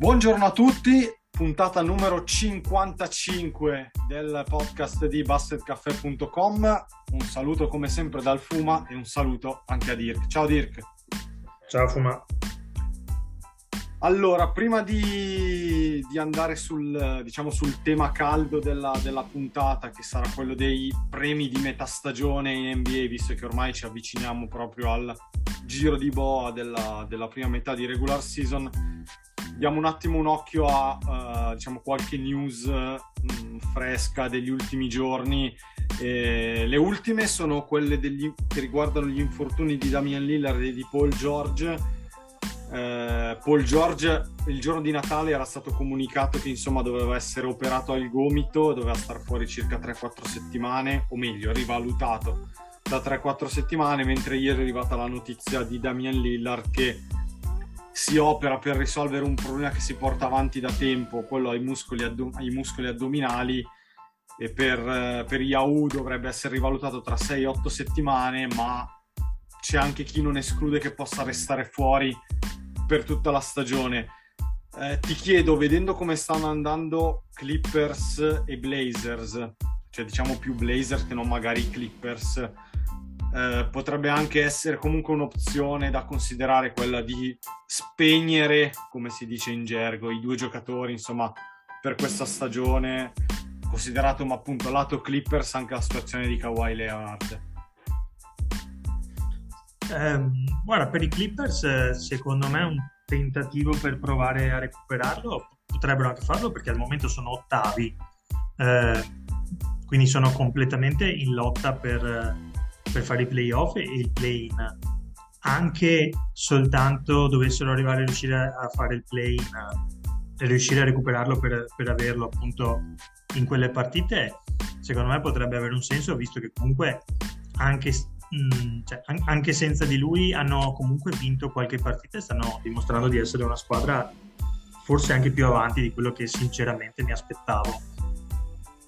Buongiorno a tutti, puntata numero 55 del podcast di basketcaffè.com. Un saluto come sempre dal Fuma e un saluto anche a Dirk. Ciao Dirk. Ciao Fuma. Allora, prima di, di andare sul, diciamo, sul tema caldo della, della puntata, che sarà quello dei premi di metà stagione in NBA, visto che ormai ci avviciniamo proprio al giro di boa della, della prima metà di regular season, diamo un attimo un occhio a uh, diciamo, qualche news mh, fresca degli ultimi giorni. Eh, le ultime sono quelle degli, che riguardano gli infortuni di Damian Lillard e di Paul George. Eh, Paul George il giorno di Natale era stato comunicato che insomma doveva essere operato al gomito, doveva star fuori circa 3-4 settimane, o meglio, rivalutato da 3-4 settimane, mentre ieri è arrivata la notizia di Damian Lillard che si opera per risolvere un problema che si porta avanti da tempo, quello ai muscoli, addo- ai muscoli addominali e per, per Yahoo dovrebbe essere rivalutato tra 6 e 8 settimane, ma c'è anche chi non esclude che possa restare fuori per tutta la stagione. Eh, ti chiedo, vedendo come stanno andando Clippers e Blazers, cioè diciamo più Blazers che non magari Clippers, eh, potrebbe anche essere comunque un'opzione da considerare quella di spegnere, come si dice in gergo, i due giocatori, insomma, per questa stagione, considerato ma appunto lato Clippers anche la situazione di Kawhi Leonard. Eh, guarda, per i Clippers eh, secondo me un tentativo per provare a recuperarlo potrebbero anche farlo perché al momento sono ottavi, eh, quindi sono completamente in lotta per, per fare i playoff e il play-in. Anche soltanto dovessero arrivare a riuscire a fare il play-in e riuscire a recuperarlo per, per averlo appunto in quelle partite, secondo me potrebbe avere un senso visto che comunque anche Mm, cioè, anche senza di lui hanno comunque vinto qualche partita e stanno dimostrando di essere una squadra forse anche più avanti di quello che sinceramente mi aspettavo.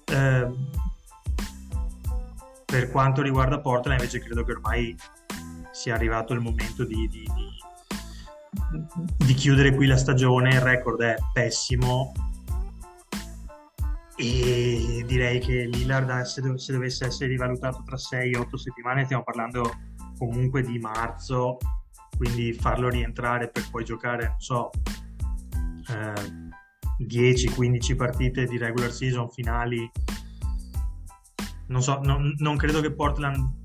Eh, per quanto riguarda Portland invece credo che ormai sia arrivato il momento di, di, di, di chiudere qui la stagione, il record è pessimo, e direi che Lillard se, dov- se dovesse essere rivalutato tra 6-8 settimane stiamo parlando comunque di marzo quindi farlo rientrare per poi giocare non so eh, 10-15 partite di regular season finali non so non, non credo che Portland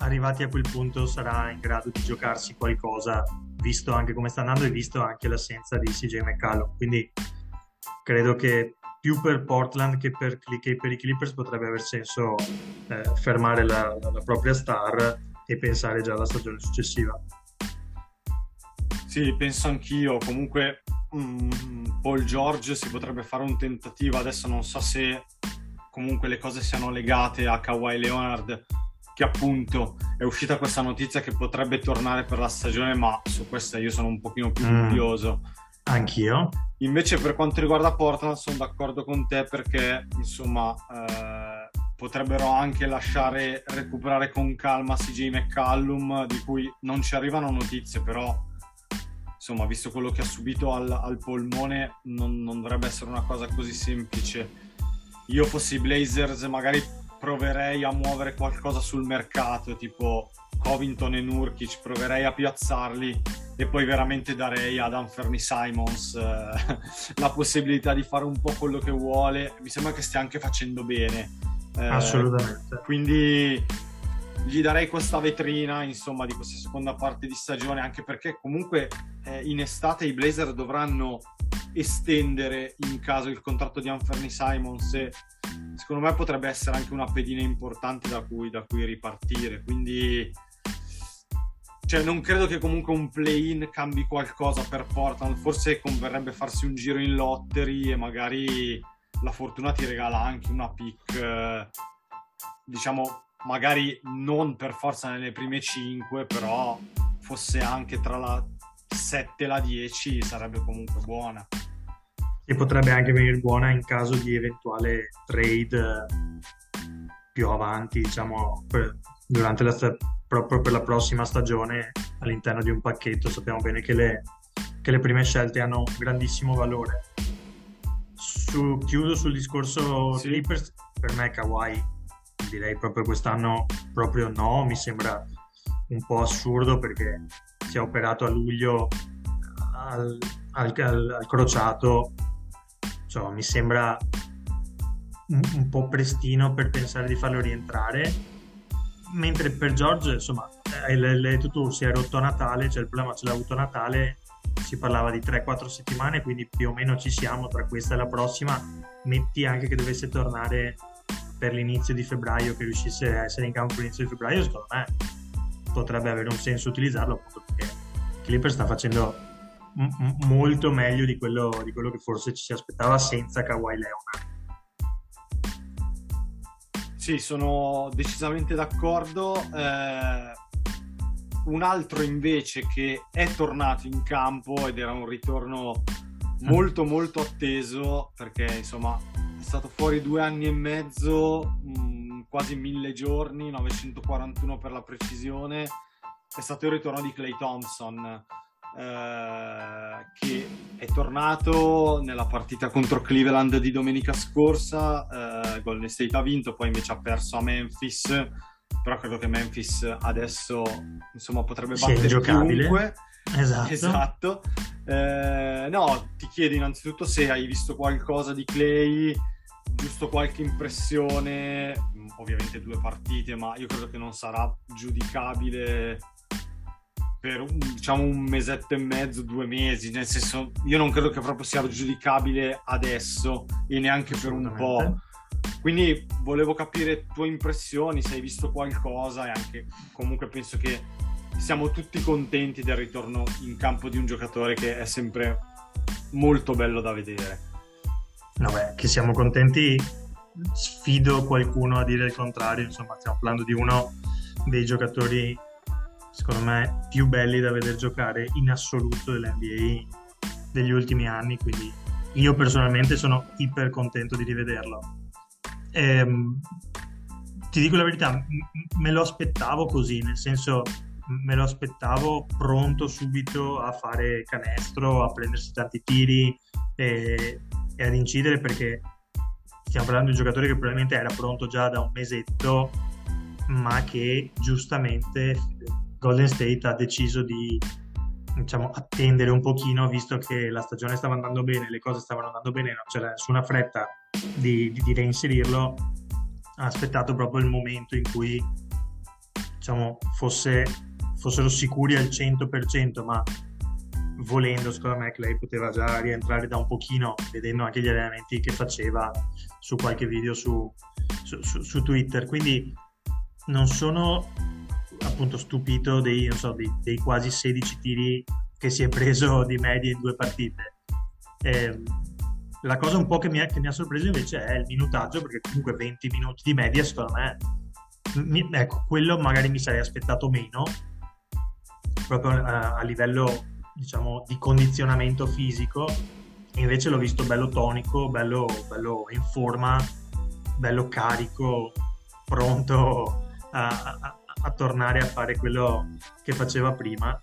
arrivati a quel punto sarà in grado di giocarsi qualcosa visto anche come sta andando e visto anche l'assenza di CJ McCallum quindi credo che più per Portland che per, che per, i Clippers potrebbe aver senso eh, fermare la, la, propria star e pensare già alla stagione successiva. Sì, penso anch'io. Comunque um, Paul George si potrebbe fare un tentativo. Adesso non so se comunque le cose siano legate a Kawhi Leonard, che appunto è uscita questa notizia che potrebbe tornare per la stagione, ma su questa io sono un pochino più Mm. dubbioso. Anch'io. Invece per quanto riguarda Portland sono d'accordo con te perché insomma eh, potrebbero anche lasciare recuperare con calma CJ McCallum di cui non ci arrivano notizie però insomma visto quello che ha subito al, al polmone non, non dovrebbe essere una cosa così semplice io fossi Blazers magari proverei a muovere qualcosa sul mercato tipo Covington e Nurkic proverei a piazzarli e poi veramente darei ad Anferni Simons eh, la possibilità di fare un po' quello che vuole. Mi sembra che stia anche facendo bene. Eh, Assolutamente. Quindi gli darei questa vetrina, insomma, di questa seconda parte di stagione, anche perché comunque eh, in estate i Blazer dovranno estendere in caso il contratto di Anferni Simons e secondo me potrebbe essere anche una pedina importante da cui, da cui ripartire. Quindi cioè, non credo che comunque un play-in cambi qualcosa per Portland. Forse converrebbe farsi un giro in lottery e magari la fortuna ti regala anche una pick, eh, diciamo, magari non per forza nelle prime 5, però fosse anche tra la 7 e la 10 sarebbe comunque buona. E potrebbe anche venire buona in caso di eventuale trade più avanti, diciamo, per, durante la proprio per la prossima stagione all'interno di un pacchetto. Sappiamo bene che le, che le prime scelte hanno grandissimo valore. Su, chiudo sul discorso sì. Clippers, per me Kawhi direi proprio quest'anno proprio no, mi sembra un po' assurdo perché si è operato a luglio al, al, al, crociato, cioè, mi sembra un, un, po' prestino per pensare di farlo rientrare, mentre per George, insomma, tu, si è rotto a Natale, cioè il problema ce l'ha avuto a Natale, si parlava di 3-4 settimane, quindi più o meno ci siamo tra questa e la prossima, metti anche che dovesse tornare per l'inizio di febbraio, che riuscisse a essere in campo all'inizio di febbraio, secondo me potrebbe avere un senso utilizzarlo appunto perché Clipper sta facendo m- molto meglio di quello, di quello, che forse ci si aspettava senza Kawhi Leonard. Sì, sono decisamente d'accordo. Eh, un altro invece che è tornato in campo ed era un ritorno molto molto atteso perché insomma è stato fuori due anni e mezzo, mh, mm, quasi mille giorni, 941 per la precisione. È stato il ritorno di Clay Thompson. Eh, che è tornato nella partita contro Cleveland di domenica scorsa. Eh, Golden State ha vinto, poi invece ha perso a Memphis. Però credo che Memphis adesso insomma potrebbe battere sì, chiunque. Esatto. esatto. Eh, no, ti chiedo innanzitutto se hai visto qualcosa di Clay, giusto qualche impressione, ovviamente due partite, ma io credo che non sarà giudicabile per diciamo un mesetto e mezzo, due mesi, nel senso io non credo che proprio sia giudicabile adesso e neanche per un po'. Quindi volevo capire tue impressioni, se hai visto qualcosa e anche comunque penso che siamo tutti contenti del ritorno in campo di un giocatore che è sempre molto bello da vedere. Vabbè, che siamo contenti, sfido qualcuno a dire il contrario, insomma stiamo parlando di uno dei giocatori secondo me più belli da vedere giocare in assoluto dell'NBA degli ultimi anni, quindi io personalmente sono iper contento di rivederlo. Ehm, ti dico la verità, m- me lo aspettavo così, nel senso me lo aspettavo pronto subito a fare canestro, a prendersi tanti tiri e, e ad incidere perché stiamo parlando di un giocatore che probabilmente era pronto già da un mesetto, ma che giustamente Golden State ha deciso di diciamo, attendere un pochino visto che la stagione stava andando bene, le cose stavano andando bene, non c'era nessuna fretta di, di, di reinserirlo, ha aspettato proprio il momento in cui diciamo, fosse, fossero sicuri al 100%, ma volendo secondo me Clay poteva già rientrare da un pochino, vedendo anche gli allenamenti che faceva su qualche video su, su, su, su Twitter, quindi non sono appunto stupito dei, so, dei, dei, quasi 16 tiri che si è preso di media in due partite. Eh, la cosa un po' che mi, ha, che mi, ha, sorpreso invece è il minutaggio, perché comunque 20 minuti di media, secondo me, mi, ecco, quello magari mi sarei aspettato meno, proprio a, a livello, diciamo, di condizionamento fisico, invece l'ho visto bello tonico, bello, bello in forma, bello carico, pronto a, a, a tornare a fare quello che faceva prima.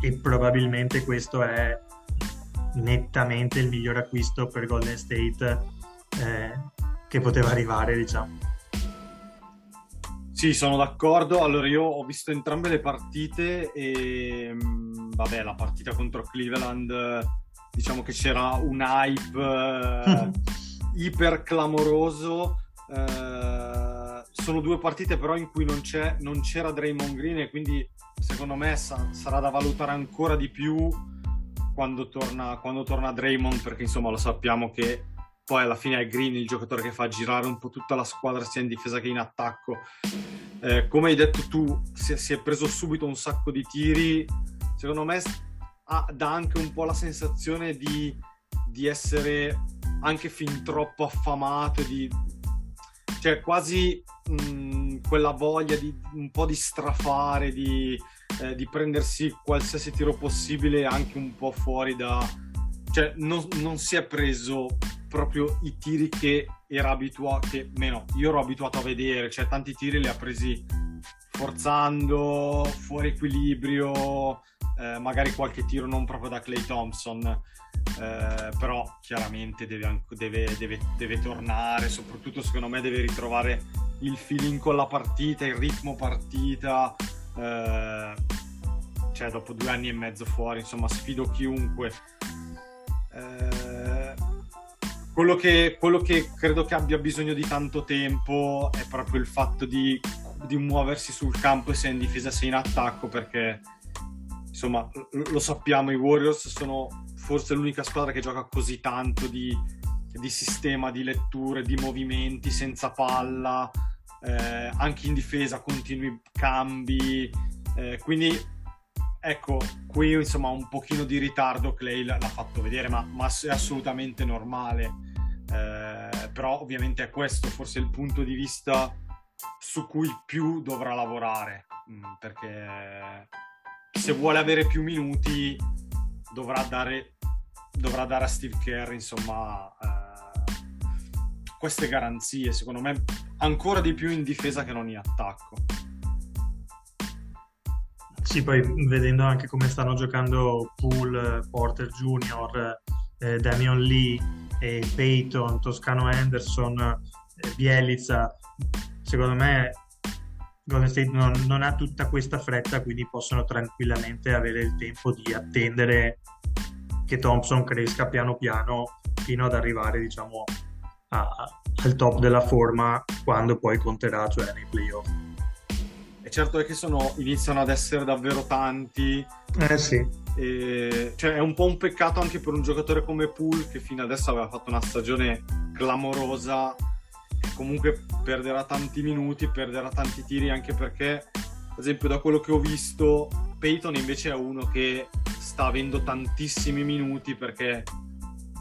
E probabilmente questo è nettamente il miglior acquisto per Golden State eh, che poteva arrivare diciamo sì, sono d'accordo. Allora, io ho visto entrambe le partite e mm, vabbè, la partita contro Cleveland, diciamo che c'era un hype eh, iper clamoroso. Eh, sono due partite però in cui non, non c'era Draymond Green e quindi secondo me sa- sarà da valutare ancora di più quando torna, quando torna Draymond perché insomma lo sappiamo che poi alla fine è Green il giocatore che fa girare un po' tutta la squadra sia in difesa che in attacco eh, come hai detto tu, si, si, è preso subito un sacco di tiri. Secondo me ha, dà anche un po' la sensazione di, di essere anche fin troppo affamato, di, cioè quasi mh, quella voglia di un po' di strafare, di, eh, di prendersi qualsiasi tiro possibile anche un po' fuori da... Cioè non, non si è preso proprio i tiri che era abituato, che meno, io ero abituato a vedere, cioè tanti tiri li ha presi forzando, fuori equilibrio, eh, magari qualche tiro non proprio da Clay Thompson, eh, però chiaramente deve, deve, deve, deve, tornare, soprattutto secondo me deve ritrovare il feeling con la partita, il ritmo partita, eh, cioè dopo due anni e mezzo fuori, insomma sfido chiunque. Eh, quello che, quello che, credo che abbia bisogno di tanto tempo è proprio il fatto di, di muoversi sul campo sia in difesa sia in attacco perché insomma lo sappiamo i Warriors sono forse l'unica squadra che gioca così tanto di, di sistema, di letture, di movimenti senza palla eh, anche in difesa continui cambi eh, quindi ecco qui insomma un pochino di ritardo Clay l'ha fatto vedere ma, ma è assolutamente normale eh, però ovviamente è questo forse il punto di vista su cui più dovrà lavorare mm, perché se vuole avere più minuti dovrà dare, dovrà dare a Steve Kerr insomma eh, queste garanzie secondo me ancora di più in difesa che non in attacco sì, poi vedendo anche come stanno giocando Poole, Porter Jr., eh, Damian Lee, e Peyton, Toscano Anderson, eh, Bielizza, secondo me Golden State non, non, ha tutta questa fretta, quindi possono tranquillamente avere il tempo di attendere che Thompson cresca piano piano fino ad arrivare, diciamo, a, al top della forma quando poi conterà, cioè nei playoff. E certo è che sono, iniziano ad essere davvero tanti. Eh sì e, cioè, è un po' un peccato anche per un giocatore come Poole che fino adesso aveva fatto una stagione clamorosa comunque perderà tanti minuti, perderà tanti tiri anche perché, ad esempio, da quello che ho visto, Peyton invece è uno che sta avendo tantissimi minuti perché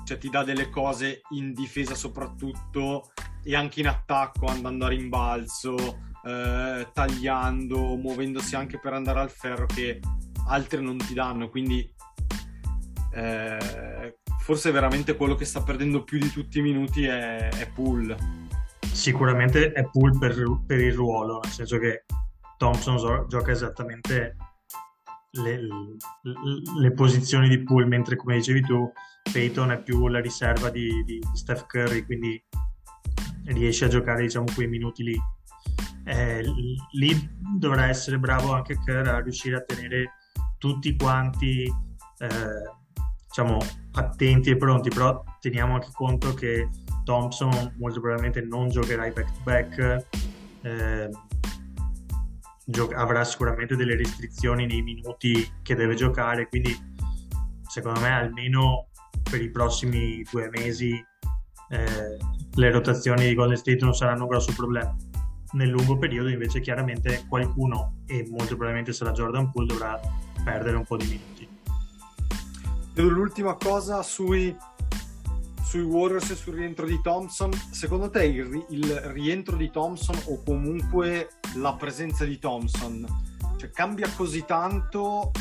cioè, ti dà delle cose in difesa soprattutto e anche in attacco andando a rimbalzo, eh, tagliando, muovendosi anche per andare al ferro che altre non ti danno, quindi eh, forse veramente quello che sta perdendo più di tutti i minuti è, è Pool. Sicuramente è Pool per, per, il ruolo, nel senso che Thompson so, gioca esattamente le, le, le, posizioni di Pool, mentre come dicevi tu, Peyton è più la riserva di, di, di Steph Curry, quindi riesce a giocare diciamo quei minuti lì. Eh, lì dovrà essere bravo anche Kerr a riuscire a tenere tutti quanti eh, diciamo attenti e pronti, però teniamo anche conto che Thompson molto probabilmente non giocherà i back to back, eh, avrà sicuramente delle restrizioni nei minuti che deve giocare, quindi secondo me almeno per i prossimi due mesi eh, le rotazioni di Golden State non saranno un grosso problema. Nel lungo periodo invece chiaramente qualcuno, e molto probabilmente sarà Jordan Poole, dovrà perdere un po' di minuti. L'ultima cosa sui, sui Warriors e sul rientro di Thompson, secondo te il, il, rientro di Thompson o comunque la presenza di Thompson cioè, cambia così tanto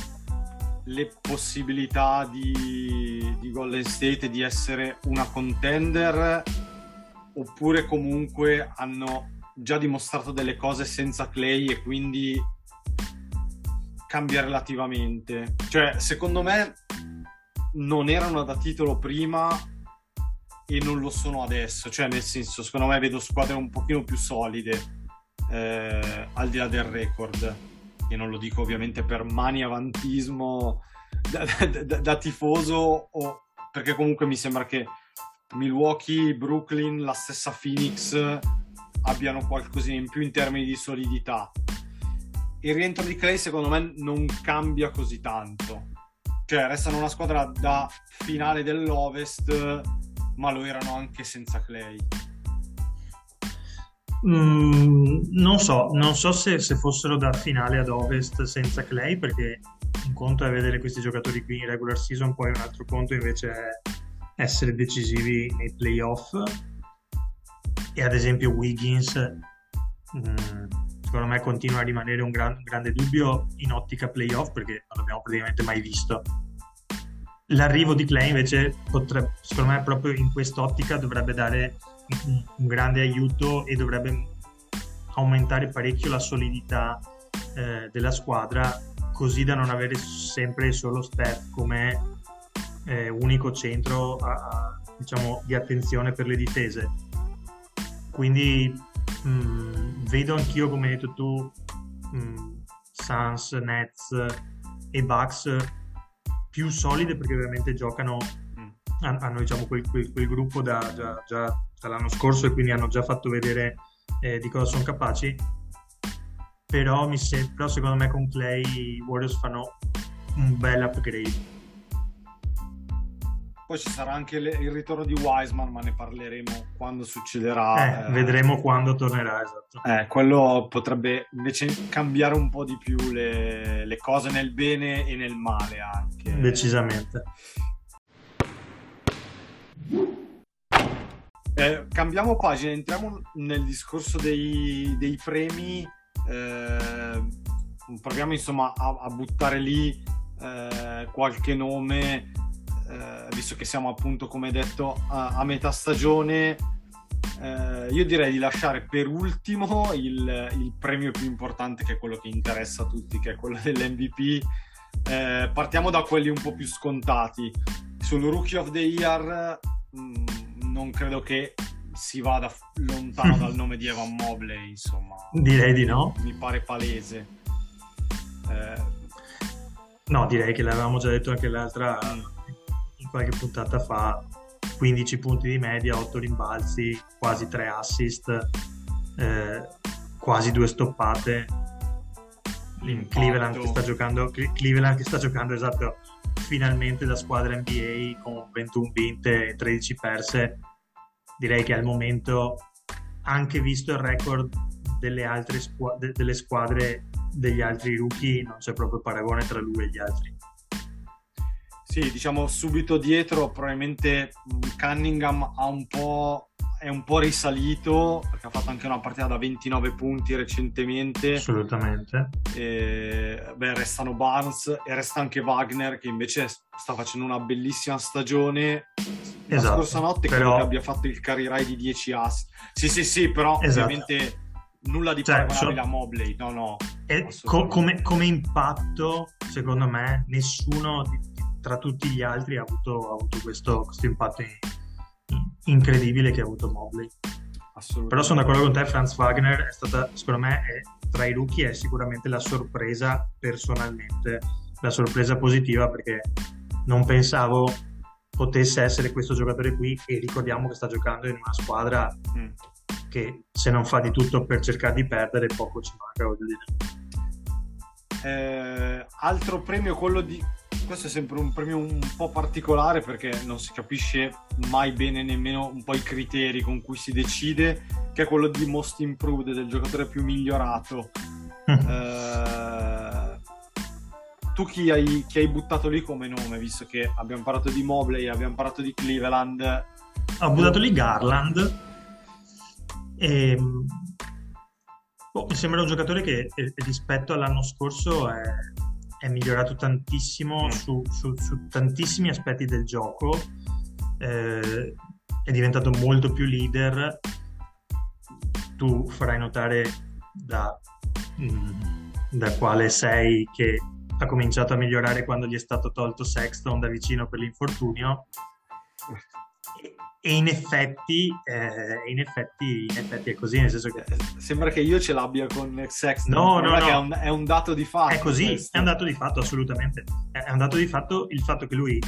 le possibilità di, di Golden State di essere una contender oppure comunque hanno già dimostrato delle cose senza Clay e quindi cambia relativamente. Cioè, secondo me non erano da titolo prima e non lo sono adesso. Cioè, nel senso, secondo me vedo squadre un pochino più solide eh, al di là del record. E non lo dico ovviamente per mani avantismo da, da, da tifoso, o, perché comunque mi sembra che Milwaukee, Brooklyn, la stessa Phoenix abbiano qualcosina in più in termini di solidità il rientro di Clay secondo me non cambia così tanto. Cioè, restano una squadra da finale dell'Ovest, ma lo erano anche senza Clay. Mm, non so, non so se, se fossero da finale ad ovest senza Clay, perché un conto è vedere questi giocatori qui in regular season, poi un altro conto invece è essere decisivi nei playoff. E ad esempio Wiggins, mm, secondo me, continua a rimanere un, gran- un grande dubbio in ottica playoff perché non l'abbiamo praticamente mai visto. L'arrivo di Clay invece, potrebbe, secondo me, proprio in quest'ottica dovrebbe dare un, grande aiuto e dovrebbe aumentare parecchio la solidità eh, della squadra così da non avere sempre solo Steph come eh, unico centro a, a, diciamo, di attenzione per le difese. Quindi mh, mm, vedo anch'io, come hai detto tu, mh, mm, Suns, Nets e Bucks più solide perché ovviamente giocano, mm. hanno diciamo, quel, quel, quel gruppo da, già, già dall'anno scorso e quindi hanno già fatto vedere eh, di cosa sono capaci però, mi se- però secondo me con Clay i Warriors fanno un bel upgrade. Poi ci sarà anche le- il ritorno di Wiseman, ma ne parleremo quando succederà. Eh, eh, vedremo quando tornerà, esatto. Eh, quello potrebbe invece cambiare un po' di più le, le cose nel bene e nel male anche. Decisamente. Eh, cambiamo pagina, entriamo nel discorso dei, dei premi eh, proviamo insomma a, a buttare lì eh, qualche nome, eh, visto che siamo appunto come detto a, a metà stagione. Eh, io direi di lasciare per ultimo il, il, premio più importante che è quello che interessa a tutti, che è quello dell'MVP. Eh, partiamo da quelli un po' più scontati. Sul Rookie of the Year mh, mm, non credo che si vada lontano dal nome di Evan Mobley, insomma. Direi di no. Mi pare palese. Eh... No, direi che l'avevamo già detto anche l'altra, qualche puntata fa, 15 punti di media, 8 rimbalzi, quasi 3 assist, eh, quasi due stoppate. Cleveland che sta giocando, Cleveland che sta giocando esatto, finalmente da squadra NBA con 21 vinte e 13 perse direi che al momento, anche visto il record delle altre squ- de- delle squadre degli altri rookie, non c'è proprio paragone tra lui e gli altri. Sì, diciamo subito dietro, probabilmente Cunningham ha un po' è un po' risalito perché ha fatto anche una partita da 29 punti recentemente. Assolutamente. E, beh, restano Barnes e resta anche Wagner che invece sta facendo una bellissima stagione. La esatto, scorsa notte però... credo che abbia fatto il career high di 10 ass. Sì, sì, sì, però esatto. ovviamente nulla di cioè, paragonabile so... a Mobley, no, no. Co- come, come, impatto, secondo me, nessuno di, tra tutti gli altri ha avuto, ha avuto questo, questo impatto in incredibile che ha avuto Mobley. Però sono d'accordo con te, Franz Wagner è stata, secondo me, è, tra i rookie è sicuramente la sorpresa personalmente, la sorpresa positiva perché non pensavo potesse essere questo giocatore qui e ricordiamo che sta giocando in una squadra mm. che se non fa di tutto per cercare di perdere poco ci manca, voglio dire. Eh, altro premio, quello di questo è sempre un premio un po' particolare perché non si capisce mai bene nemmeno un po' i criteri con cui si decide, che è quello di Most Improved, del giocatore più migliorato. Eh, tu chi hai, chi hai, buttato lì come nome, visto che abbiamo parlato di Mobley, abbiamo parlato di Cleveland? Ho buttato lì Garland. E... Oh, mi sembra un giocatore che rispetto all'anno scorso è è migliorato tantissimo mm. su, su, su tantissimi aspetti del gioco, eh, è diventato molto più leader. Tu farai notare da, mm, da quale sei che ha cominciato a migliorare quando gli è stato tolto Sexton da vicino per l'infortunio e in effetti, eh, in, effetti, in effetti, è così, nel senso che... Sembra che io ce l'abbia con Sexton. No, no, no. È un, è un, dato di fatto. È così, questo. è un dato di fatto, assolutamente. È un dato di fatto il fatto che lui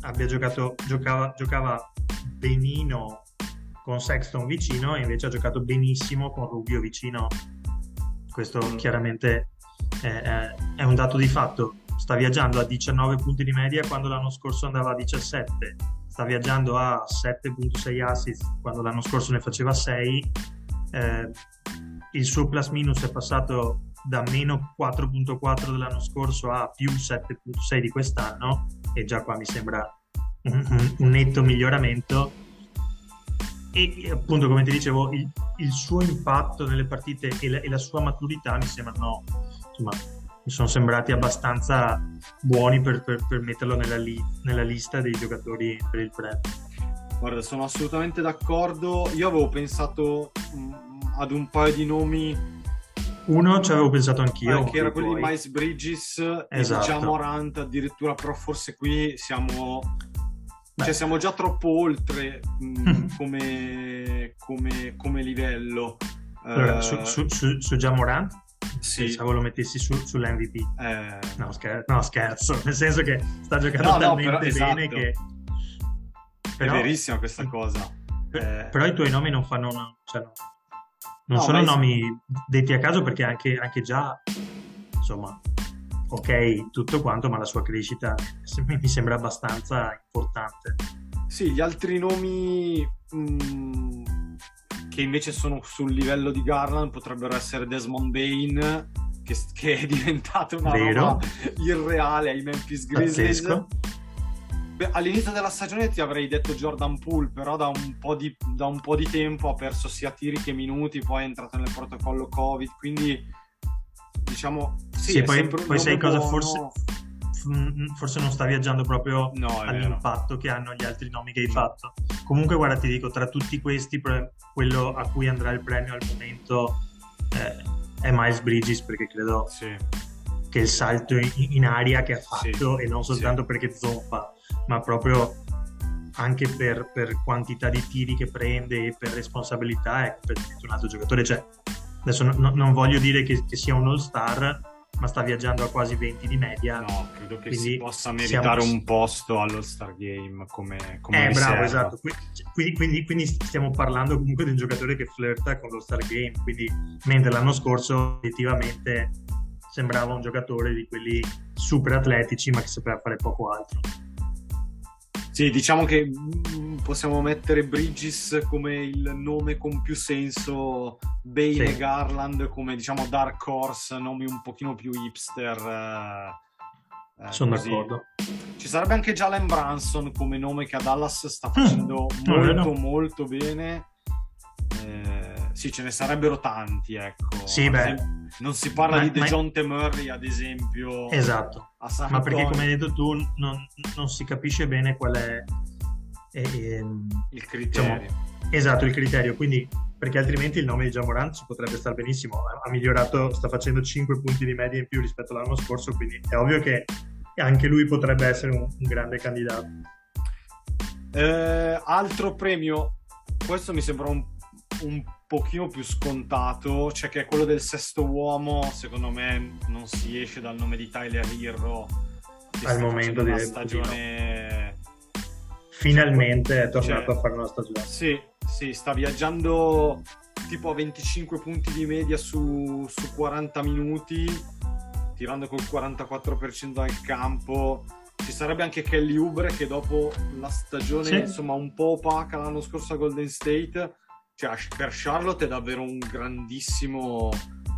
abbia giocato, giocava, giocava benino con Sexton vicino e invece ha giocato benissimo con Rubio vicino. Questo mm. chiaramente è, è un dato di fatto. Sta viaggiando a 19 punti di media quando l'anno scorso andava a 17 sta viaggiando a 7.6 assist quando l'anno scorso ne faceva 6 eh, il suo plus minus è passato da meno 4.4 dell'anno scorso a più 7.6 di quest'anno e già qua mi sembra un, un netto miglioramento. E appunto come ti dicevo il, il suo impatto nelle partite e la, e la, sua maturità mi sembrano insomma mi sono sembrati abbastanza buoni per, per, per metterlo nella, li, nella, lista dei giocatori per il premio guarda sono assolutamente d'accordo io avevo pensato mh, mm, ad un paio di nomi uno ci avevo pensato anch'io. Che era quello di Miles Bridges esatto. e diciamo Rant, addirittura, però forse qui siamo, cioè, siamo già troppo oltre mh, mm, come, come, come, livello. Allora, uh, su, su, su, su Jamorant? Sì. Pensavo lo mettessi su, sull'MVP. Eh... No, scher- no, scherzo, nel senso che sta giocando no, talmente no, però, bene esatto. che... Però... È verissima questa cosa. Per, eh... Però i tuoi nomi non fanno... Una... Cioè, no non no, sono nomi detti a caso perché anche, anche, già, insomma, ok, tutto quanto, ma la sua crescita mi sembra abbastanza importante. Sì, gli altri nomi mh, mm, che invece sono sul livello di Garland potrebbero essere Desmond Bain, che, che è diventato una Vero. roba irreale ai Memphis Grizzlies. Pazzesco all'inizio della stagione ti avrei detto Jordan Poole, però da un, di, da un, po di, tempo ha perso sia tiri che minuti, poi è entrato nel protocollo Covid, quindi diciamo... Sì, sì poi, poi sai cosa forse... Forse non sta viaggiando proprio no, all'impatto che hanno gli altri nomi che hai fatto. Comunque, guarda, ti dico, tra tutti questi, quello a cui andrà il premio al momento eh, è Miles Bridges, perché credo sì. che il salto in, in aria che ha fatto, sì. e non soltanto sì. perché zoppa, ma proprio anche per, per, quantità di tiri che prende e per responsabilità è completamente un altro giocatore. Cioè, adesso no, non voglio dire che, che, sia un all-star, ma sta viaggiando a quasi 20 di media. No, credo che si possa meritare siamo... un posto all'all-star game come, come Eh, bravo, esatto. Quindi, quindi, quindi, stiamo parlando comunque di un giocatore che flirta con l'all-star game, quindi mentre l'anno scorso effettivamente sembrava un giocatore di quelli super atletici ma che sapeva fare poco altro. Sì, diciamo che mm, possiamo mettere Bridges come il nome con più senso, Bane sì. e Garland come diciamo Dark Horse, nomi un pochino più hipster. Eh, eh Sono così. d'accordo. Ci sarebbe anche Jalen Branson come nome che a Dallas sta facendo mm. molto molto bene. Eh, sì, ce ne sarebbero tanti, ecco. Sì, beh. Non si parla ma, di DeJounte ma... Murray, ad esempio. Esatto. ma perché, come hai detto tu, non, non si capisce bene qual è... Eh, il criterio. Diciamo, esatto, il criterio. Quindi, perché altrimenti il nome di Jamorant ci potrebbe stare benissimo. Ha migliorato, sta facendo 5 punti di media in più rispetto all'anno scorso, quindi è ovvio che anche lui potrebbe essere un, un grande candidato. Eh, altro premio, questo mi sembra un, un pochino più scontato, cioè che è quello del sesto uomo, secondo me non si esce dal nome di Tyler Hero. Al momento di stagione... Finalmente è tornato cioè, a fare una stagione. Sì, sì, sta viaggiando tipo a 25 punti di media su, su 40 minuti, tirando col 44% dal campo. Ci sarebbe anche Kelly Ubre che dopo la stagione sì. insomma un po' opaca l'anno scorso a Golden State cioè, per Charlotte è davvero un grandissimo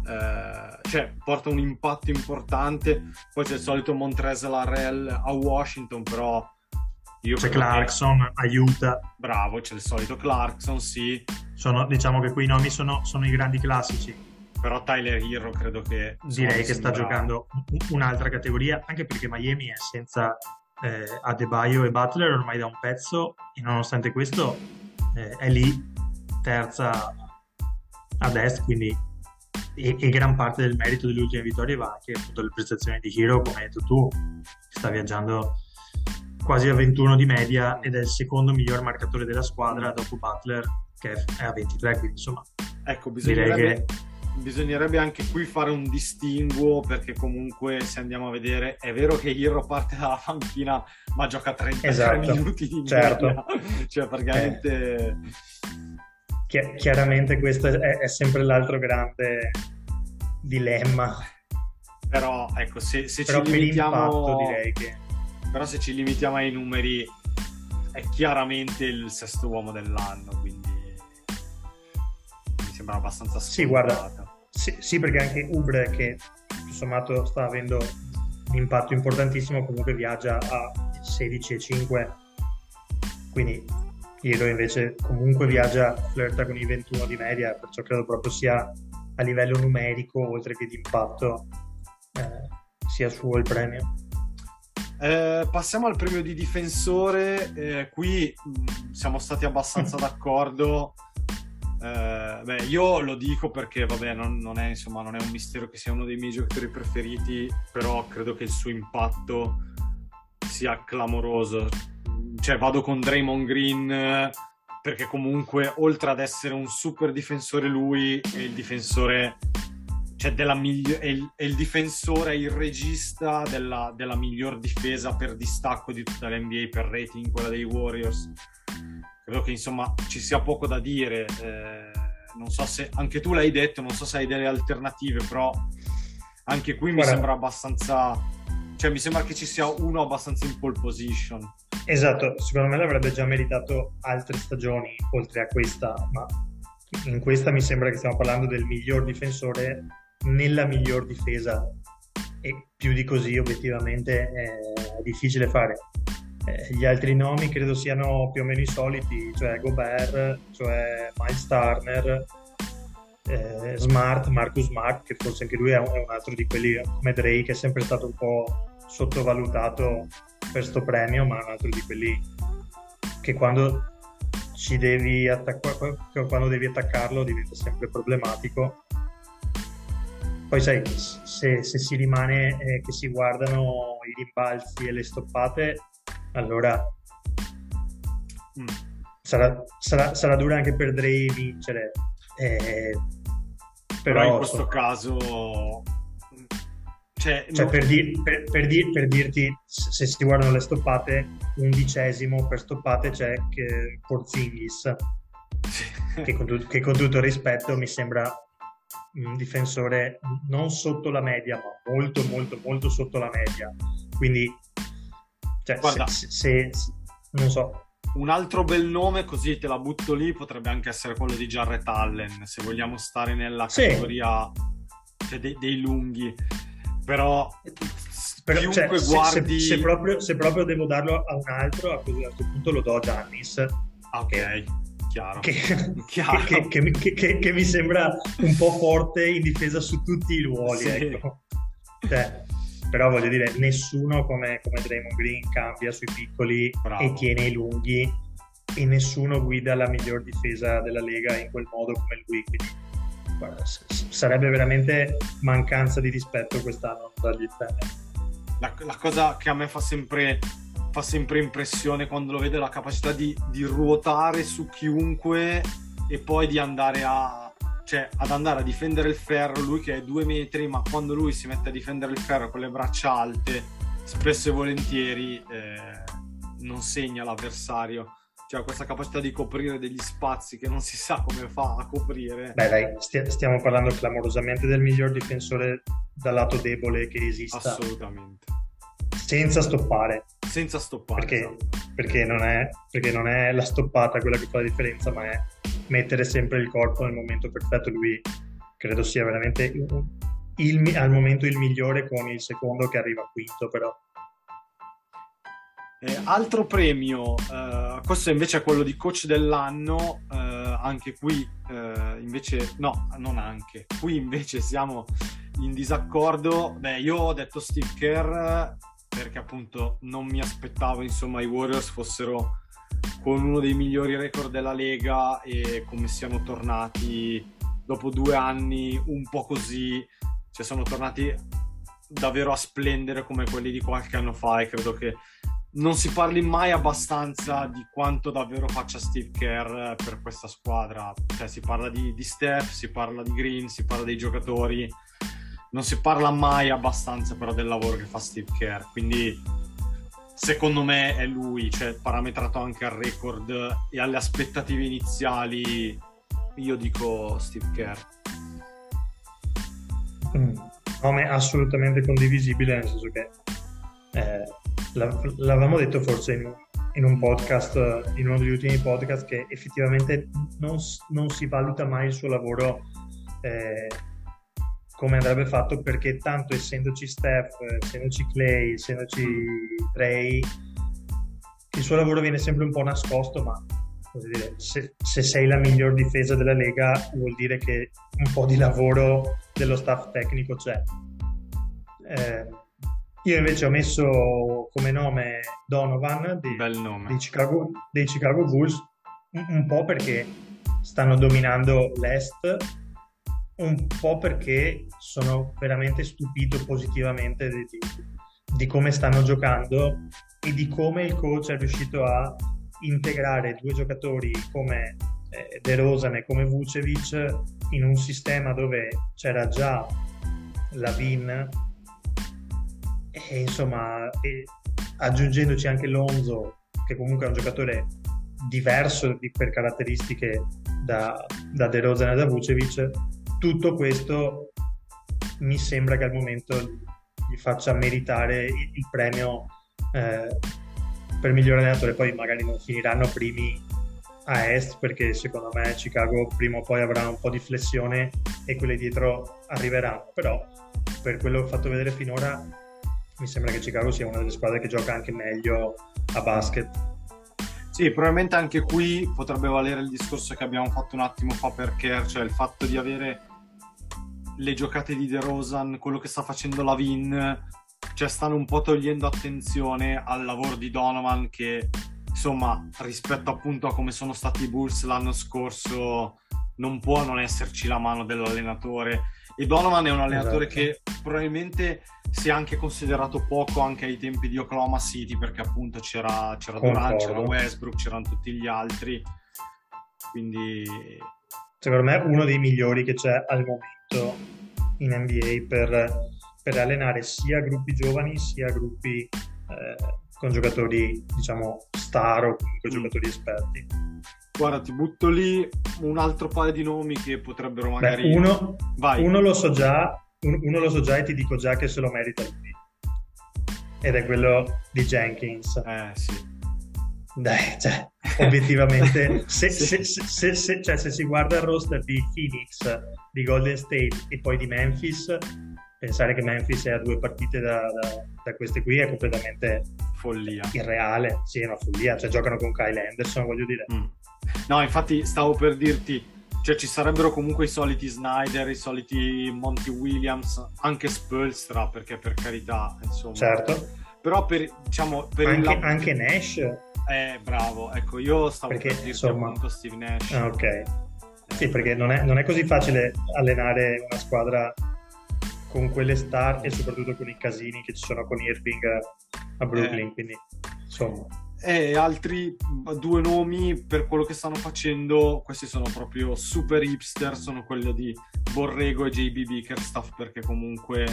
eh, cioè porta un impatto importante. Poi c'è il solito Montrezl Larrell a Washington però io c'è Clarkson, che... aiuta. Bravo, c'è il solito Clarkson, sì. Sono, diciamo che quei nomi sono, sono, i grandi classici. Però Tyler Hero credo che direi che sta giocando un'altra categoria anche perché Miami è senza eh, Adebayo e Butler ormai da un pezzo e nonostante questo eh, è lì terza ad est, quindi e, e, gran parte del merito delle ultime vittorie va anche appunto alle prestazioni di Hero, come hai detto tu, che sta viaggiando quasi a 21 di media ed è il secondo miglior marcatore della squadra dopo Butler che è a 23, quindi insomma ecco, bisognerebbe, che... bisognerebbe anche qui fare un distinguo perché comunque se andiamo a vedere è vero che Hero parte dalla panchina ma gioca 33 esatto, minuti di certo. media, cioè praticamente... Eh Chi- chiaramente questo è, è, sempre l'altro grande dilemma. Però ecco, se, se Però ci limitiamo... direi che... Però se ci limitiamo ai numeri è chiaramente il sesto uomo dell'anno, quindi sembra abbastanza Sì, guarda, sì, sì, perché anche Ubre, che tutto sommato sta avendo un impatto importantissimo, comunque viaggia a 16,5, quindi Hero invece comunque viaggia, flirta con i 21 di media, perciò credo proprio sia a livello numerico, oltre che di impatto, eh, sia suo il premio. Eh, passiamo al premio di difensore. Eh, qui mh, siamo stati abbastanza d'accordo. Eh, beh, io lo dico perché, vabbè, non, non, è, insomma, non è un mistero che sia uno dei miei giocatori preferiti, però credo che il suo impatto sia clamoroso. Cioè, vado con Draymond Green perché comunque, oltre ad essere un super difensore lui, è il difensore cioè della migli- è, il, è il difensore, è il regista della, della, miglior difesa per distacco di tutta l'NBA per rating, quella dei Warriors. Credo che insomma ci sia poco da dire. Eh, non so se anche tu l'hai detto, non so se hai delle alternative, però anche qui Guarda. mi sembra abbastanza. Cioè, mi sembra che ci sia uno abbastanza in pole position. Esatto, secondo me l'avrebbe già meritato altre stagioni oltre a questa, ma in questa mi sembra che stiamo parlando del miglior difensore nella miglior difesa e più di così obiettivamente è difficile fare. Eh, gli altri nomi credo siano più o meno i soliti, cioè Gobert, cioè Miles Turner, eh, Smart, Marcus Smart, che forse anche lui è un, altro di quelli come Drake, è sempre stato un po' sottovalutato per sto premio, ma è un altro di quelli che quando ci devi attaccare, quando devi attaccarlo diventa sempre problematico poi sai, se, se si rimane eh, che si guardano i rimbalzi e le stoppate, allora mm. sarà, sarà, sarà, dura anche per Dre vincere. Eh, però, però, in questo so, caso... Cioè, cioè non... per, dir, per, per, dir, per, dirti, se si guardano le stoppate, undicesimo per stoppate c'è che Porzingis, che con, che con tutto il rispetto mi sembra un difensore non sotto la media, ma molto, molto, molto sotto la media. Quindi, cioè, Guarda, se, se, se, non so. Un altro bel nome, così te la butto lì, potrebbe anche essere quello di Jarrett Allen, se vogliamo stare nella categoria sì. cioè, dei, dei, lunghi. Però, Però cioè, guardi... se, proprio, se, proprio, devo darlo a un altro, a questo punto lo do a Giannis. Ok. Che Chiaro. Che, Chiaro. Che, che, che, mi sembra un po' forte in difesa su tutti i ruoli. Sì. Ecco. Cioè, però voglio dire, nessuno come, come Draymond Green cambia sui piccoli Bravo. e tiene i lunghi e nessuno guida la miglior difesa della Lega in quel modo come lui. Quindi, sarebbe veramente mancanza di rispetto quest'anno dargli il la, la cosa che a me fa sempre fa sempre impressione quando lo vede la capacità di, di ruotare su chiunque e poi di andare a cioè ad andare a difendere il ferro, lui che è due metri, ma quando lui si mette a difendere il ferro con le braccia alte, spesso e volentieri eh, non segna l'avversario. Cioè questa capacità di coprire degli spazi che non si sa come fa a coprire. Beh dai, st- stiamo parlando clamorosamente del miglior difensore dal lato debole che esista. Assolutamente. Senza stoppare senza stoppare. Perché, esatto. perché, non è, perché, non è, la stoppata quella che fa la differenza, ma è mettere sempre il corpo nel momento perfetto. Lui credo sia veramente il, al momento il migliore con il secondo che arriva quinto, però. Eh, altro premio, eh, questo invece è quello di coach dell'anno, eh, anche qui eh, invece, no, non anche, qui invece siamo in disaccordo. Beh, io ho detto Steve Kerr perché appunto non mi aspettavo insomma i Warriors fossero con uno dei migliori record della Lega e come siano tornati dopo due anni un po' così, cioè sono tornati davvero a splendere come quelli di qualche anno fa e credo che non si parli mai abbastanza di quanto davvero faccia Steve Kerr per questa squadra. Cioè, si parla di, di Steph, si parla di Green, si parla dei giocatori, non si parla mai abbastanza però del lavoro che fa Steve Kerr, quindi secondo me è lui, cioè parametrato anche al record e alle aspettative iniziali, io dico Steve Kerr. Mm, nome assolutamente condivisibile, nel senso che eh, l'avevamo detto forse in, in un podcast, in uno degli ultimi podcast, che effettivamente non, non si valuta mai il suo lavoro eh, come andrebbe fatto perché tanto essendoci Steph, essendoci Clay, essendoci Trey, il suo lavoro viene sempre un po' nascosto, ma dire, se, se, sei la miglior difesa della Lega vuol dire che un po' di lavoro dello staff tecnico c'è. Eh, io invece ho messo come nome Donovan di, nome. Dei, Chicago, dei Chicago Bulls, un, un po' perché stanno dominando l'Est, un po' perché sono veramente stupito positivamente di, di come stanno giocando e di come il coach è riuscito a integrare due giocatori come eh, De Rosan e come Vucevic in un sistema dove c'era già la Vin e insomma e aggiungendoci anche Lonzo che comunque è un giocatore diverso di, per caratteristiche da, da De Rosan e da Vucevic tutto questo mi sembra che al momento gli faccia meritare il, il premio eh, per miglior allenatore. Poi magari non finiranno primi a est perché secondo me Chicago prima o poi avrà un po' di flessione e quelle dietro arriveranno. Però per quello che ho fatto vedere finora mi sembra che Chicago sia una delle squadre che gioca anche meglio a basket. Sì, probabilmente anche qui potrebbe valere il discorso che abbiamo fatto un attimo fa per Kerr, cioè il fatto di avere le giocate di DeRozan, quello che sta facendo la Vin, cioè stanno un po' togliendo attenzione al lavoro di Donovan che insomma rispetto appunto a come sono stati i Bulls l'anno scorso non può non esserci la mano dell'allenatore e Donovan è un allenatore esatto. che probabilmente si è anche considerato poco anche ai tempi di Oklahoma City perché appunto c'era, c'era Durant, c'era Westbrook, c'erano tutti gli altri quindi secondo me uno dei migliori che c'è al momento in NBA per per allenare sia gruppi giovani sia gruppi eh, con giocatori diciamo star o comunque mm. giocatori esperti. Guarda, ti butto lì un altro paio di nomi che potrebbero magari... Beh, uno, uno, lo so già, uno lo so già e ti dico già che se lo merita lui. Ed è quello di Jenkins. Eh, sì. Dai, cioè, obiettivamente, se, sì. se, se, cioè, se, si guarda il roster di Phoenix, di Golden State e poi di Memphis, pensare che Memphis è a due partite da, da, da queste qui è completamente follia. irreale. Sì, è una follia, cioè giocano con Kyle Anderson, voglio dire. Mm. No, infatti stavo per dirti, cioè ci sarebbero comunque i soliti Snyder, i soliti Monty Williams, anche Spolstra, perché per carità, insomma. Certo. Però per, diciamo, per anche, il... anche Nash. Eh, bravo, ecco, io stavo perché, per dirti insomma... appunto Steve Nash. Ah, ok. Sì, perché non è, non è così facile allenare una squadra con quelle star e soprattutto con i casini che ci sono con Irving a Brooklyn, eh. quindi insomma. E altri due nomi per quello che stanno facendo, questi sono proprio super hipster, sono quelli di Borrego e JB Bickerstaff perché comunque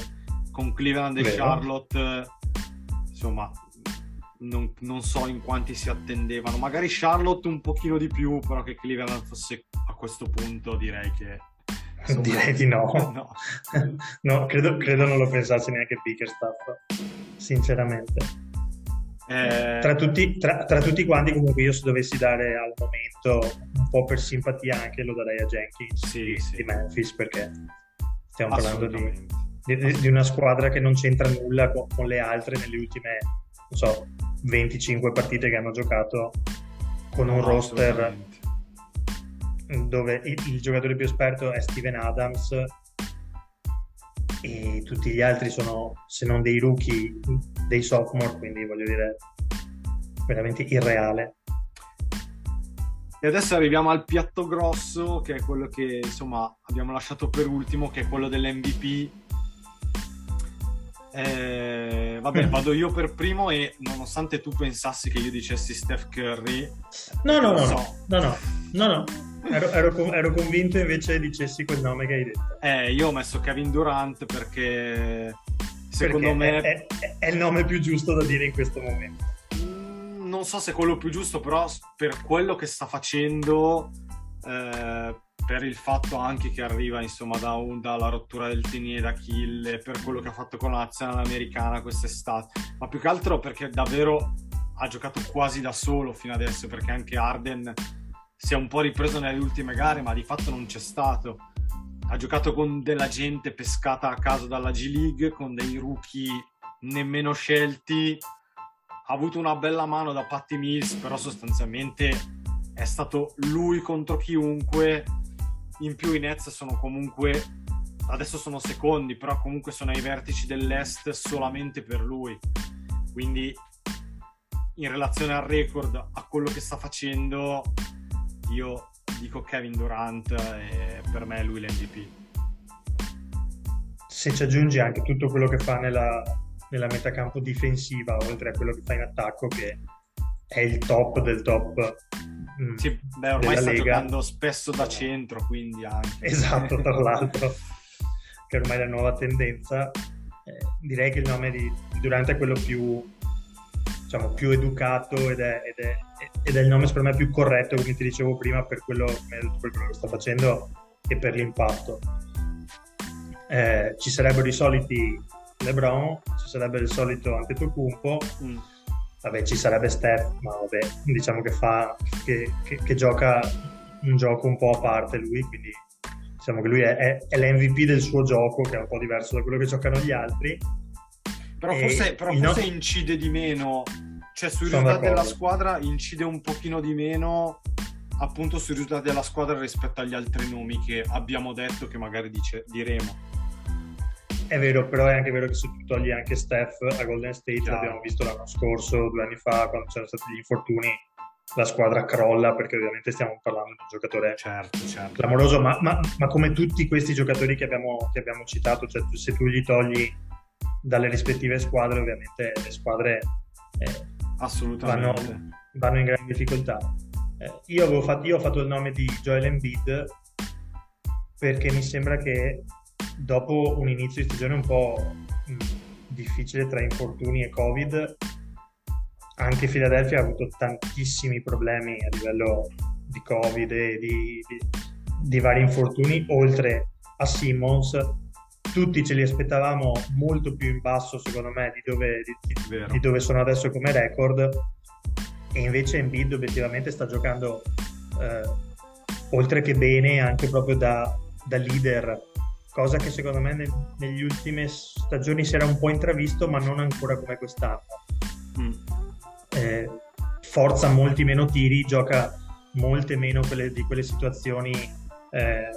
con Cleveland e Vero. Charlotte insomma non, non, so in quanti si attendevano magari Charlotte un pochino di più però che Cleveland fosse a questo punto direi che Insomma, Direi di no. no. no credo, credo, non lo pensasse neanche Bickerstaff, sinceramente. Eh... Tra, tutti, tra, tra, tutti, quanti, comunque, io se dovessi dare al momento un po' per simpatia anche lo darei a Jenkins sì, di, sì. di Memphis perché stiamo parlando di, di, di, una squadra che non c'entra nulla con, con le altre nelle ultime, non so, 25 partite che hanno giocato con un roster dove il, il, giocatore più esperto è Steven Adams e tutti gli altri sono, se non dei rookie, dei sophomore, quindi voglio dire, veramente irreale. E adesso arriviamo al piatto grosso, che è quello che insomma abbiamo lasciato per ultimo, che è quello dell'MVP. Eh, vabbè, vado io per primo e nonostante tu pensassi che io dicessi Steph Curry, no, no, no, so. no, no, no, no, Ero, ero, ero, convinto invece dicessi quel nome che hai detto. Eh, io ho messo Kevin Durant perché secondo perché me è, è, è, il nome più giusto da dire in questo momento. Mm, non so se è quello più giusto, però per quello che sta facendo, eh, per il fatto anche che arriva insomma da un, dalla rottura del tenine d'Achille, per quello che ha fatto con la nazionale americana quest'estate, ma più che altro perché davvero ha giocato quasi da solo fino adesso perché anche Arden si è un po' ripreso nelle ultime gare ma di fatto non c'è stato. Ha giocato con della gente pescata a caso dalla G League con dei rookie nemmeno scelti. Ha avuto una bella mano da Patty Mills però sostanzialmente è stato lui contro chiunque. In più i Nets sono comunque adesso sono secondi però comunque sono ai vertici dell'est solamente per lui. Quindi in relazione al record a quello che sta facendo io dico Kevin Durant e per me è lui l'MVP se ci aggiungi anche tutto quello che fa nella, nella metacampo difensiva oltre a quello che fa in attacco che è il top del top mm, sì, beh, ormai sta Lega. giocando spesso da centro quindi anche. Esatto tra l'altro che ormai è la nuova tendenza. Eh, direi che il nome di Durant è quello più diciamo, più educato ed è, ed, è, ed è, il nome secondo me più corretto, come ti dicevo prima, per quello, per quello che sta facendo e per l'impatto. Eh, ci sarebbero i soliti LeBron, ci sarebbe il solito Antetokounmpo, mm. vabbè ci sarebbe Steph, ma vabbè diciamo che fa, che, che, che gioca un gioco un po' a parte lui, quindi diciamo che lui è, è, è l'MVP del suo gioco, che è un po' diverso da quello che giocano gli altri però forse, però forse nostro... incide di meno, cioè sui risultati della squadra incide un pochino di meno appunto sui risultati della squadra rispetto agli altri nomi che abbiamo detto che magari dice, diremo. È vero, però è anche vero che se tu togli anche Steph a Golden State, Chiaro. l'abbiamo visto l'anno scorso, due anni fa, quando c'erano stati gli infortuni, la squadra crolla perché ovviamente stiamo parlando di un giocatore certo, certo. clamoroso, ma, ma, ma, come tutti questi giocatori che abbiamo, che abbiamo citato, cioè se tu gli togli dalle rispettive squadre, ovviamente le squadre eh, vanno, vanno, in grande difficoltà. Eh, io, fatto, io, ho fatto il nome di Joel Embiid perché mi sembra che dopo un inizio di stagione un po' difficile tra infortuni e Covid, anche Philadelphia ha avuto tantissimi problemi a livello di Covid e di, di, di vari infortuni, oltre a Simmons tutti ce li aspettavamo molto più in basso, secondo me, di dove, di, di dove sono adesso come record. E invece Embiid obiettivamente sta giocando eh, oltre che bene, anche proprio da, da leader, cosa che secondo me nel, negli ultime stagioni si era un po' intravisto, ma non ancora come quest'anno. Mm. Eh, forza molti meno tiri, gioca molte meno quelle, di quelle situazioni eh,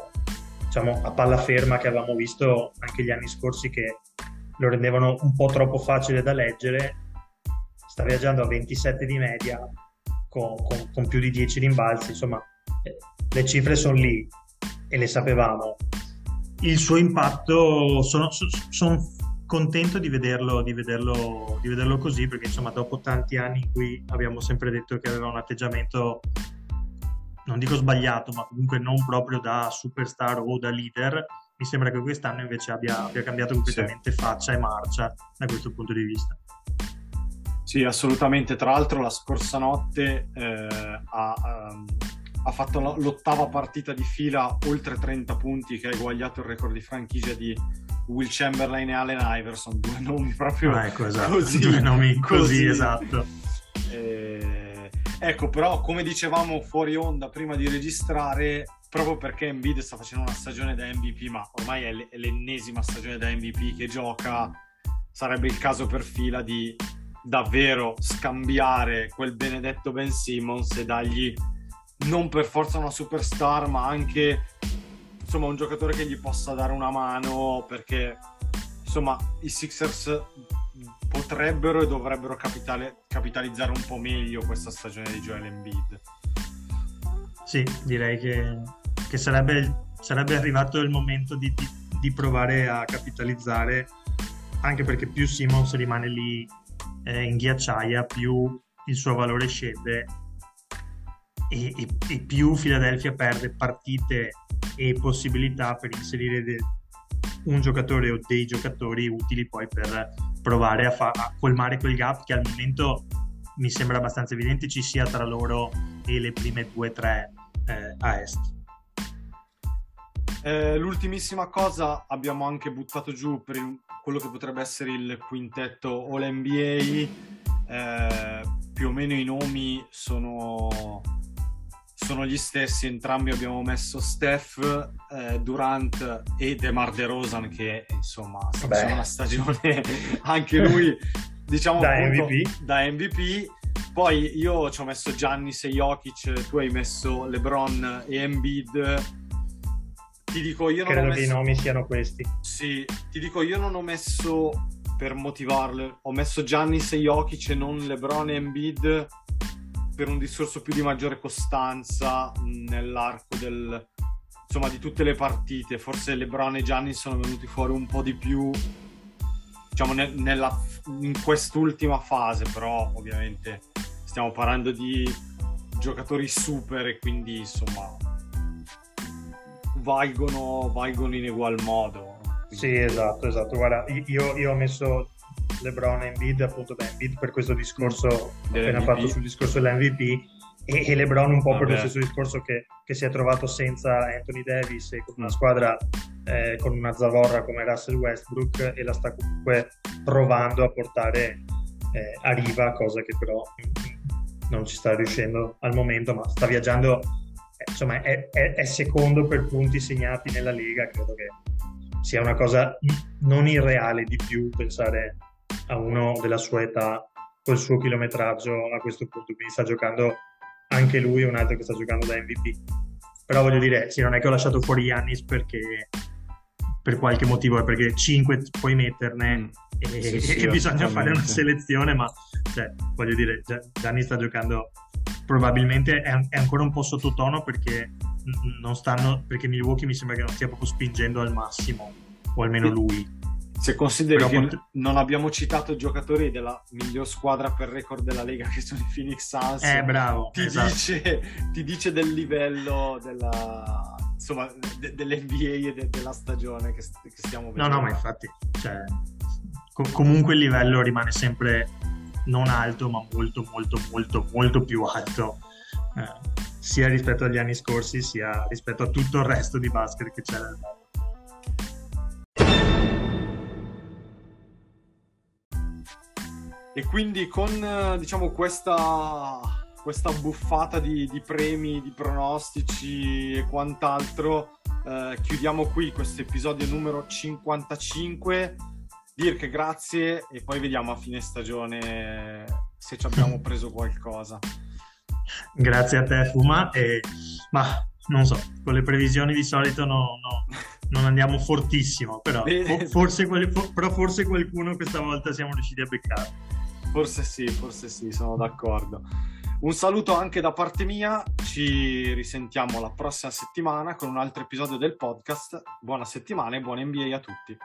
diciamo, a palla ferma che avevamo visto anche gli anni scorsi che lo rendevano un po' troppo facile da leggere. Sta viaggiando a 27 di media con, con, con più di 10 rimbalzi, insomma eh, le cifre sono lì e le sapevamo. Il suo impatto, sono, sono contento di vederlo, di, vederlo, di vederlo così perché insomma dopo tanti anni in cui abbiamo sempre detto che aveva un atteggiamento non dico sbagliato, ma comunque non proprio da superstar o da leader, mi sembra che quest'anno invece abbia, abbia cambiato completamente sì. faccia e marcia da questo punto di vista. Sì, assolutamente. Tra l'altro la scorsa notte eh, ha, um, ha, fatto l'ottava partita di fila oltre 30 punti che ha eguagliato il record di franchigia di Will Chamberlain e Allen Iverson, due nomi proprio ah, ecco, esatto. così. Due nomi così, così esatto. Eh, Ecco, però, come dicevamo fuori onda prima di registrare, proprio perché Embiid sta facendo una stagione da MVP, ma ormai è, l'ennesima stagione da MVP che gioca, sarebbe il caso per fila di davvero scambiare quel benedetto Ben Simmons e dargli non per forza una superstar, ma anche insomma un giocatore che gli possa dare una mano perché insomma i Sixers potrebbero e dovrebbero capitalizzare un po' meglio questa stagione di Joel Embiid. Sì, direi che, che sarebbe, sarebbe, arrivato il momento di, di, di, provare a capitalizzare, anche perché più Simmons rimane lì eh, in ghiacciaia, più il suo valore scende e, e, e più Philadelphia perde partite e possibilità per inserire de, un giocatore o dei giocatori utili poi per provare a, fa- a colmare quel gap che al momento mi sembra abbastanza evidente ci sia tra loro e le prime due o tre eh, a est. Eh, l'ultimissima cosa abbiamo anche buttato giù per il, quello che potrebbe essere il quintetto All NBA. Eh, più o meno i nomi sono, sono gli stessi, entrambi abbiamo messo Steph, eh, Durant e DeMar DeRozan che insomma sta facendo una stagione anche lui diciamo Da appunto, MVP. da MVP. Poi io ci ho messo Giannis e Jokic, tu hai messo LeBron e Embiid. Ti dico, io non Credo ho che i messo... nomi siano questi. Sì, ti dico, io non ho messo per motivarle, ho messo Giannis e Jokic e non LeBron e Embiid per un discorso più di maggiore costanza nell'arco del insomma di tutte le partite. Forse LeBron e Giannis sono venuti fuori un po' di più diciamo ne- nella, in quest'ultima fase, però ovviamente stiamo parlando di giocatori super e quindi insomma valgono, valgono in ugual modo. Sì, esatto, esatto. Guarda, io, io ho messo LeBron e Embiid appunto da Embiid per questo discorso appena fatto sul discorso dell'MVP e, e LeBron un po' per lo Vabbè. stesso discorso che, che si è trovato senza Anthony Davis e con una Mm. squadra eh, con una zavorra come Russell Westbrook e la sta comunque provando a portare eh, a riva, cosa che però non ci sta riuscendo al momento, ma sta viaggiando, eh, insomma è, è- è secondo per punti segnati nella Lega, credo che sia una cosa non irreale di più pensare a uno della sua età col suo chilometraggio a questo punto, quindi sta giocando anche lui, un altro che sta giocando da MVP. Però voglio dire, sì, non è che ho lasciato fuori Yannis perché per qualche motivo, è perché 5 puoi metterne Mm. e, Sì, sì, e bisogna fare una selezione, ma cioè, voglio dire, Gia- Gianni sta giocando probabilmente è, è ancora un po' sottotono perché non stanno perché Milwaukee mi sembra che non stia proprio spingendo al massimo o almeno lui Se consideri Però che non abbiamo citato giocatori della miglior squadra per record della Lega, che sono i Phoenix Suns, eh bravo ti, esatto. dice, ti dice del livello della, insomma, de- dell'NBA e de- della stagione che, st- che stiamo no vedendo. no ma infatti cioè, co- comunque il livello rimane sempre non alto ma molto molto molto molto più alto eh, sia rispetto agli anni scorsi sia rispetto a tutto il resto di basket che c'è nel mondo E quindi con eh, diciamo questa, questa buffata di, di premi, di pronostici e quant'altro, eh, chiudiamo qui questo episodio numero 55. Dirk, grazie e poi vediamo a fine stagione se ci abbiamo preso qualcosa. Grazie a te, Fuma. E, ma non so, con le previsioni di solito no- no- non andiamo fortissimo, però, forse, però forse qualcuno questa volta siamo riusciti a beccare. Forse sì, forse sì, sono d'accordo. Un saluto anche da parte mia, ci risentiamo la prossima settimana con un altro episodio del podcast. Buona settimana e buona NBA a tutti.